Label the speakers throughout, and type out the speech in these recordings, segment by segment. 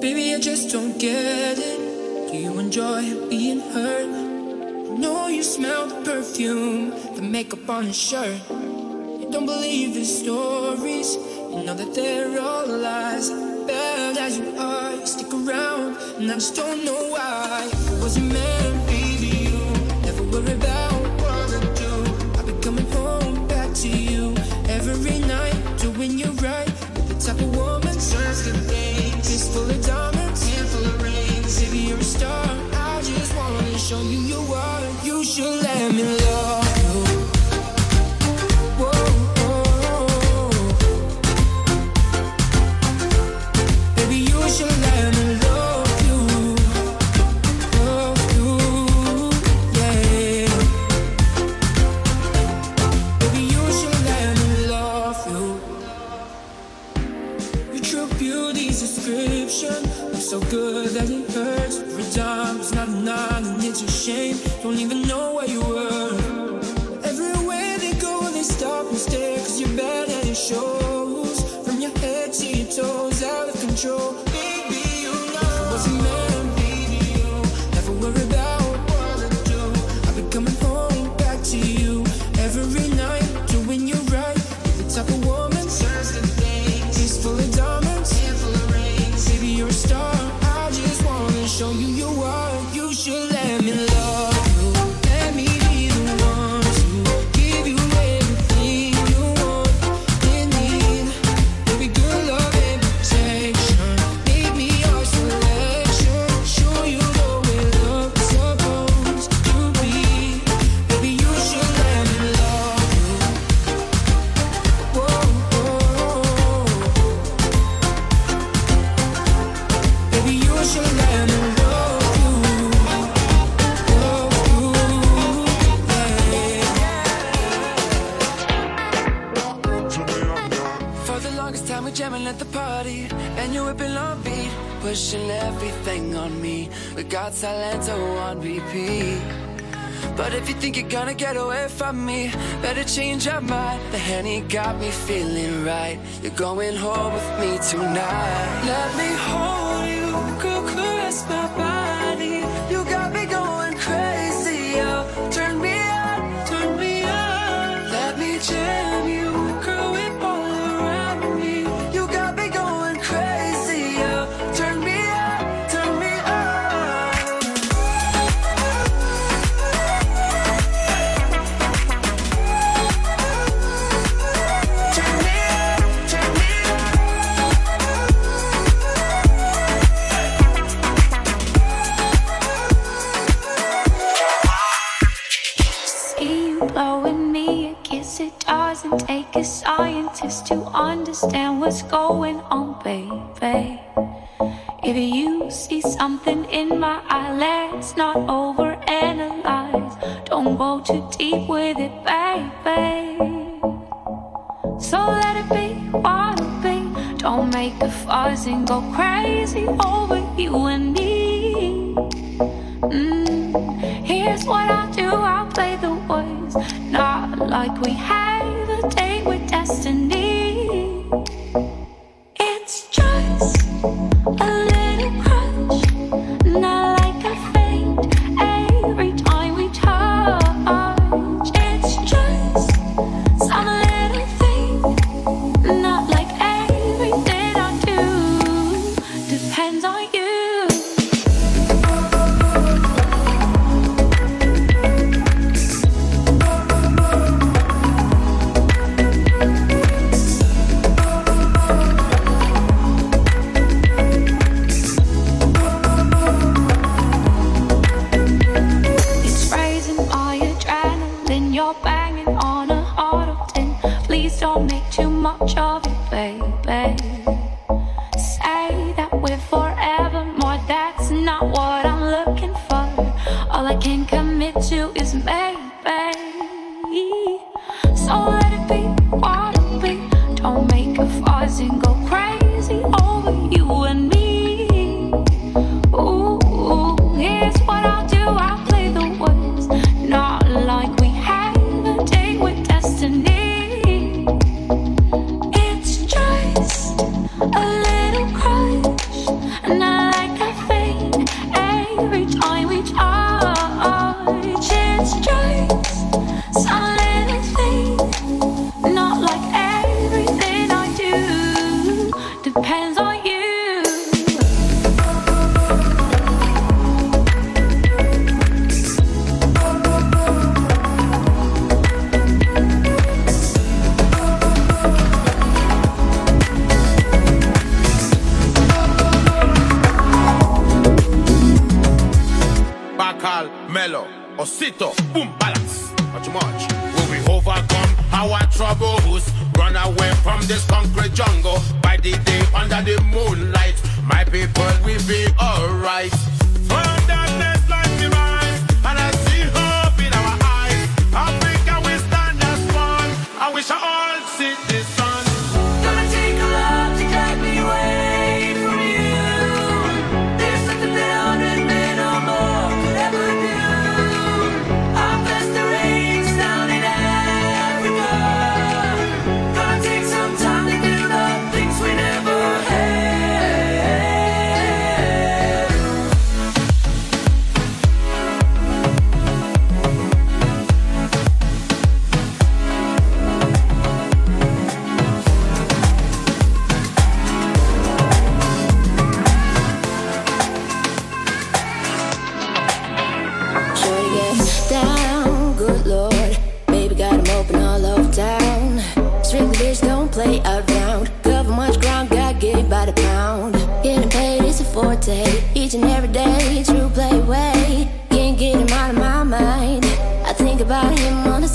Speaker 1: Baby, I just don't get it. Do you enjoy being hurt? I know you smell the perfume, the makeup on your shirt. You don't believe the stories. You know that they're all lies. Bad as you are, you stick around, and I just don't know why. Was it meant? show you your worth. You should let me love.
Speaker 2: change your mind. The honey got me feeling right. You're going home with me tonight. Let me hold
Speaker 3: understand what's going on, baby. If you see something in my eye, let's not overanalyze. Don't go too deep with it, baby. So let it be what it be. Don't make a fuss and go crazy over you and me. Mm. Here's what I do: I play the words, not like we have a date with destiny.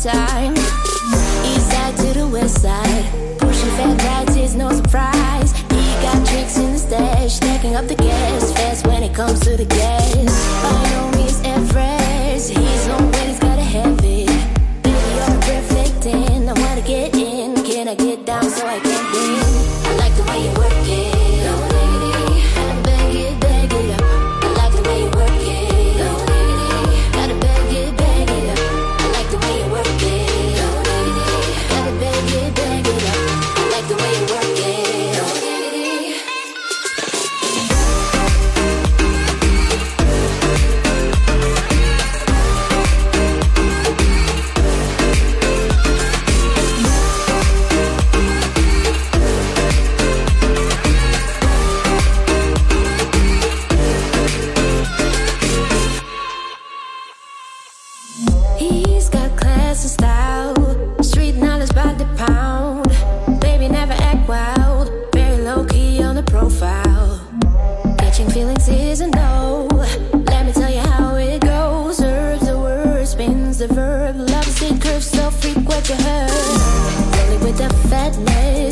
Speaker 2: time.
Speaker 4: East side to the west side. Pushing fat guys is no surprise. He got tricks in the stash, stacking up the gas fast when it comes to the gas. By no curves, so freak what you heard. Rolling with the fatness.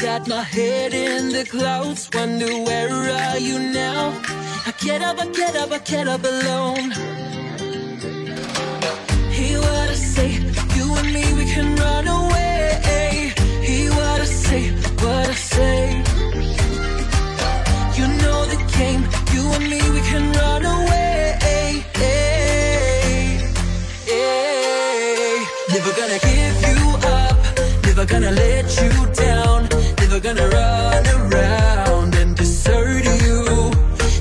Speaker 2: got my head in the clouds, wonder where are you now? I get up, I get up, I get up alone. Hear what I say, you and me, we can run away. Hear what I say, what I say. You know the game, you and me, we can run away. Never gonna give you up, never gonna let you down. Never gonna run around and desert you.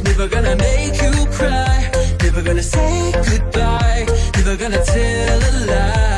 Speaker 2: Never gonna make you cry. Never gonna say goodbye. Never gonna tell a lie.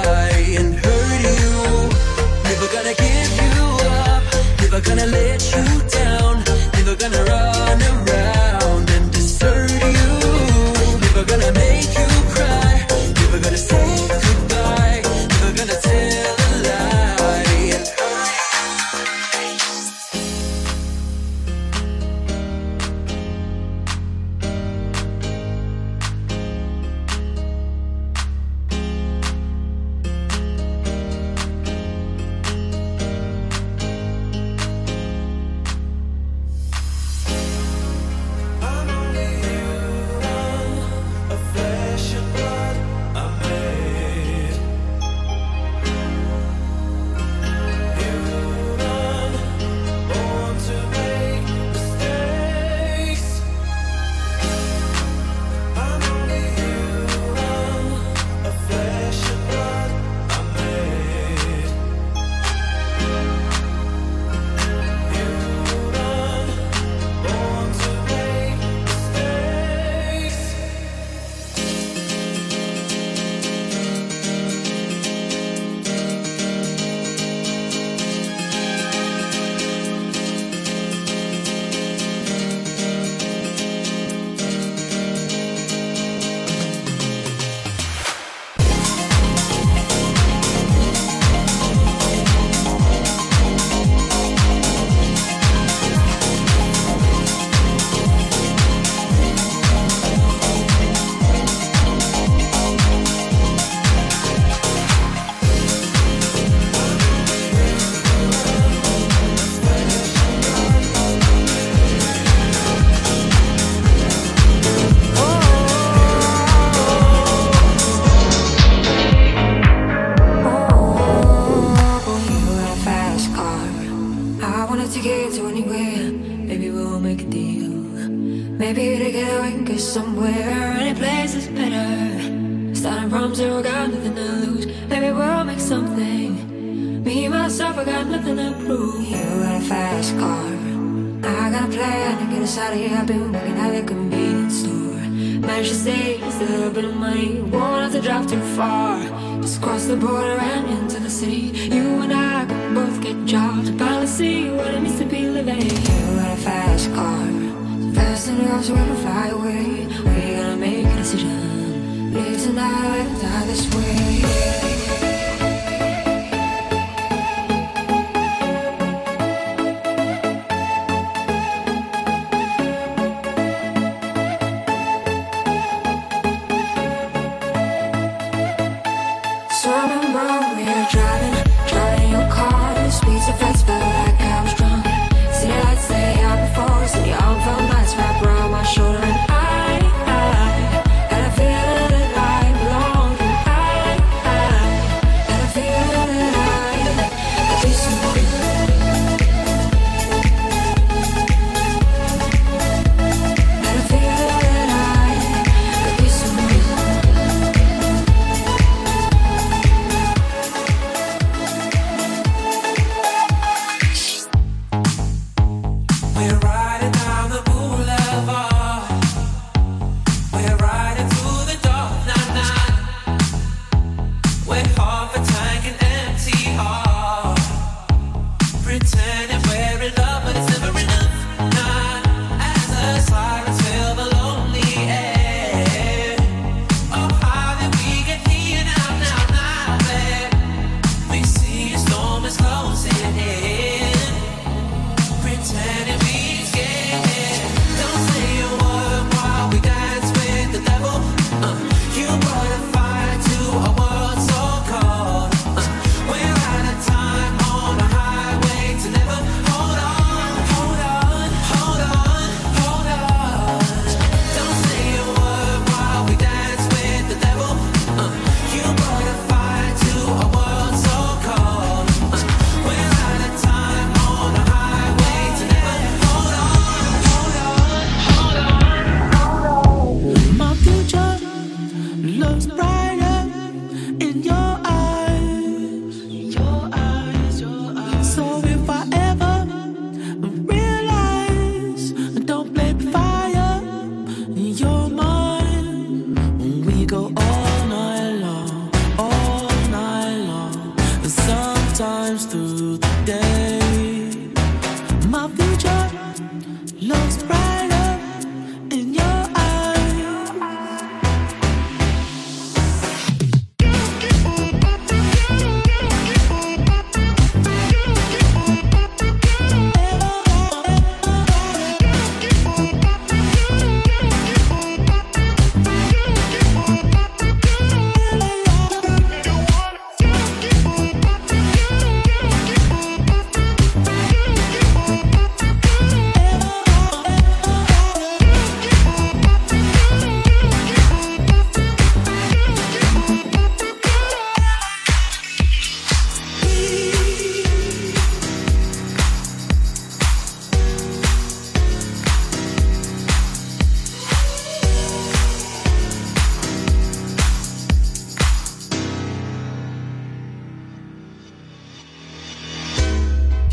Speaker 2: holiday. You
Speaker 5: got a fast car, so fast enough to run a fly away. We gonna make a decision. Live tonight, die this way.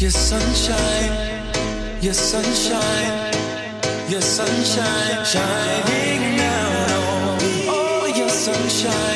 Speaker 5: Your sunshine, your
Speaker 1: sunshine, your sunshine, shining down on me. Oh, your sunshine.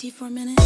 Speaker 6: I
Speaker 7: can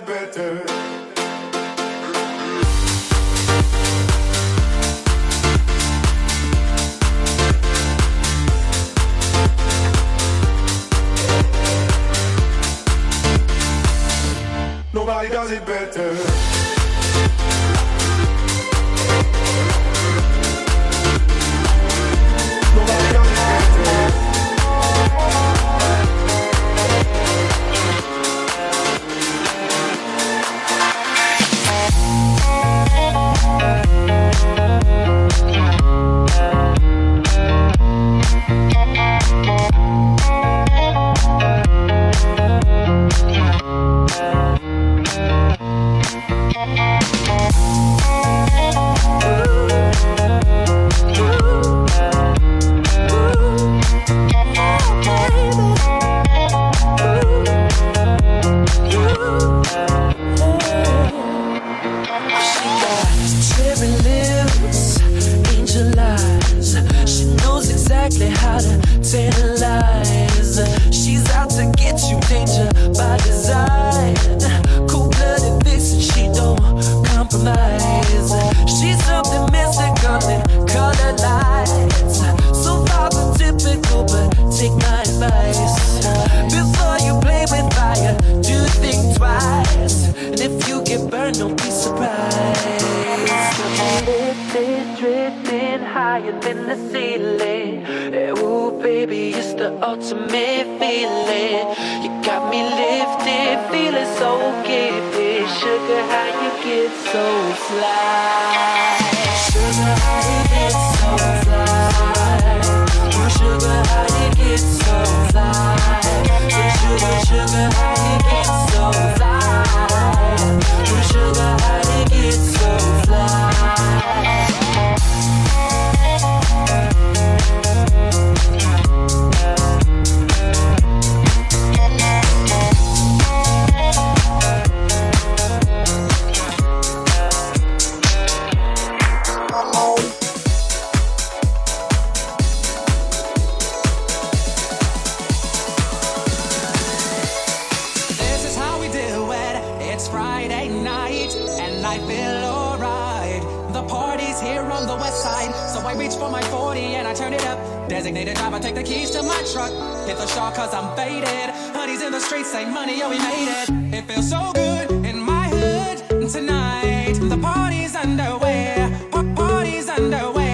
Speaker 7: better.
Speaker 2: learn, don't be surprised. Lifted, drifting higher than the ceiling. Eh, ooh, baby, it's the ultimate feeling. You got me lifted, feeling so gifted. Sugar, how you get so fly? Sugar, how you get so fly? Oh, sugar, how you get so fly? Oh, sugar, sugar, how you get so fly?
Speaker 8: the keys to my truck. Hit the shawl cause I'm faded. Honey's in the streets, say money, oh, we made it. It feels so good in my hood tonight. The party's underway. Pa- party's underway.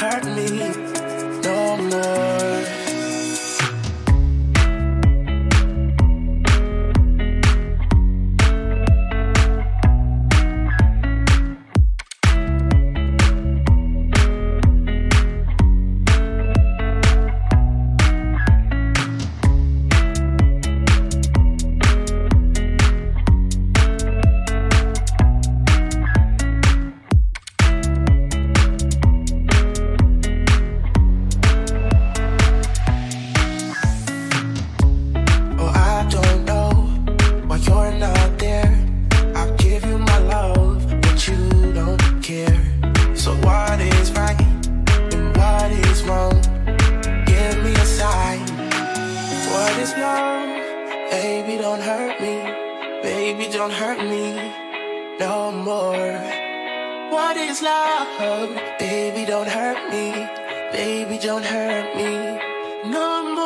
Speaker 9: Hurt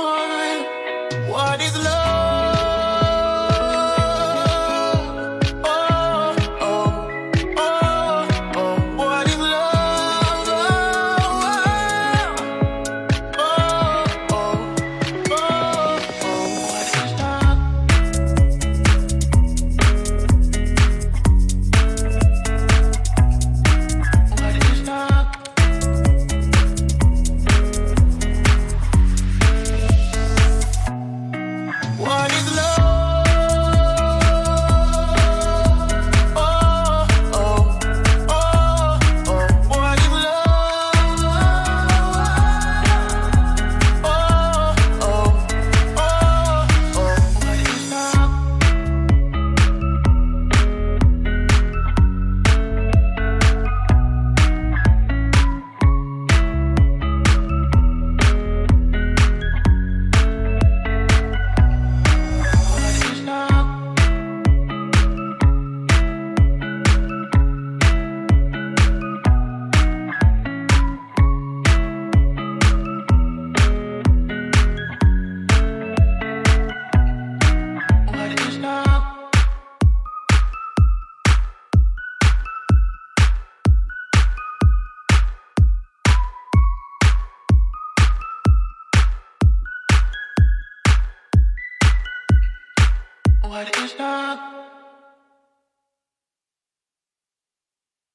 Speaker 9: What is love?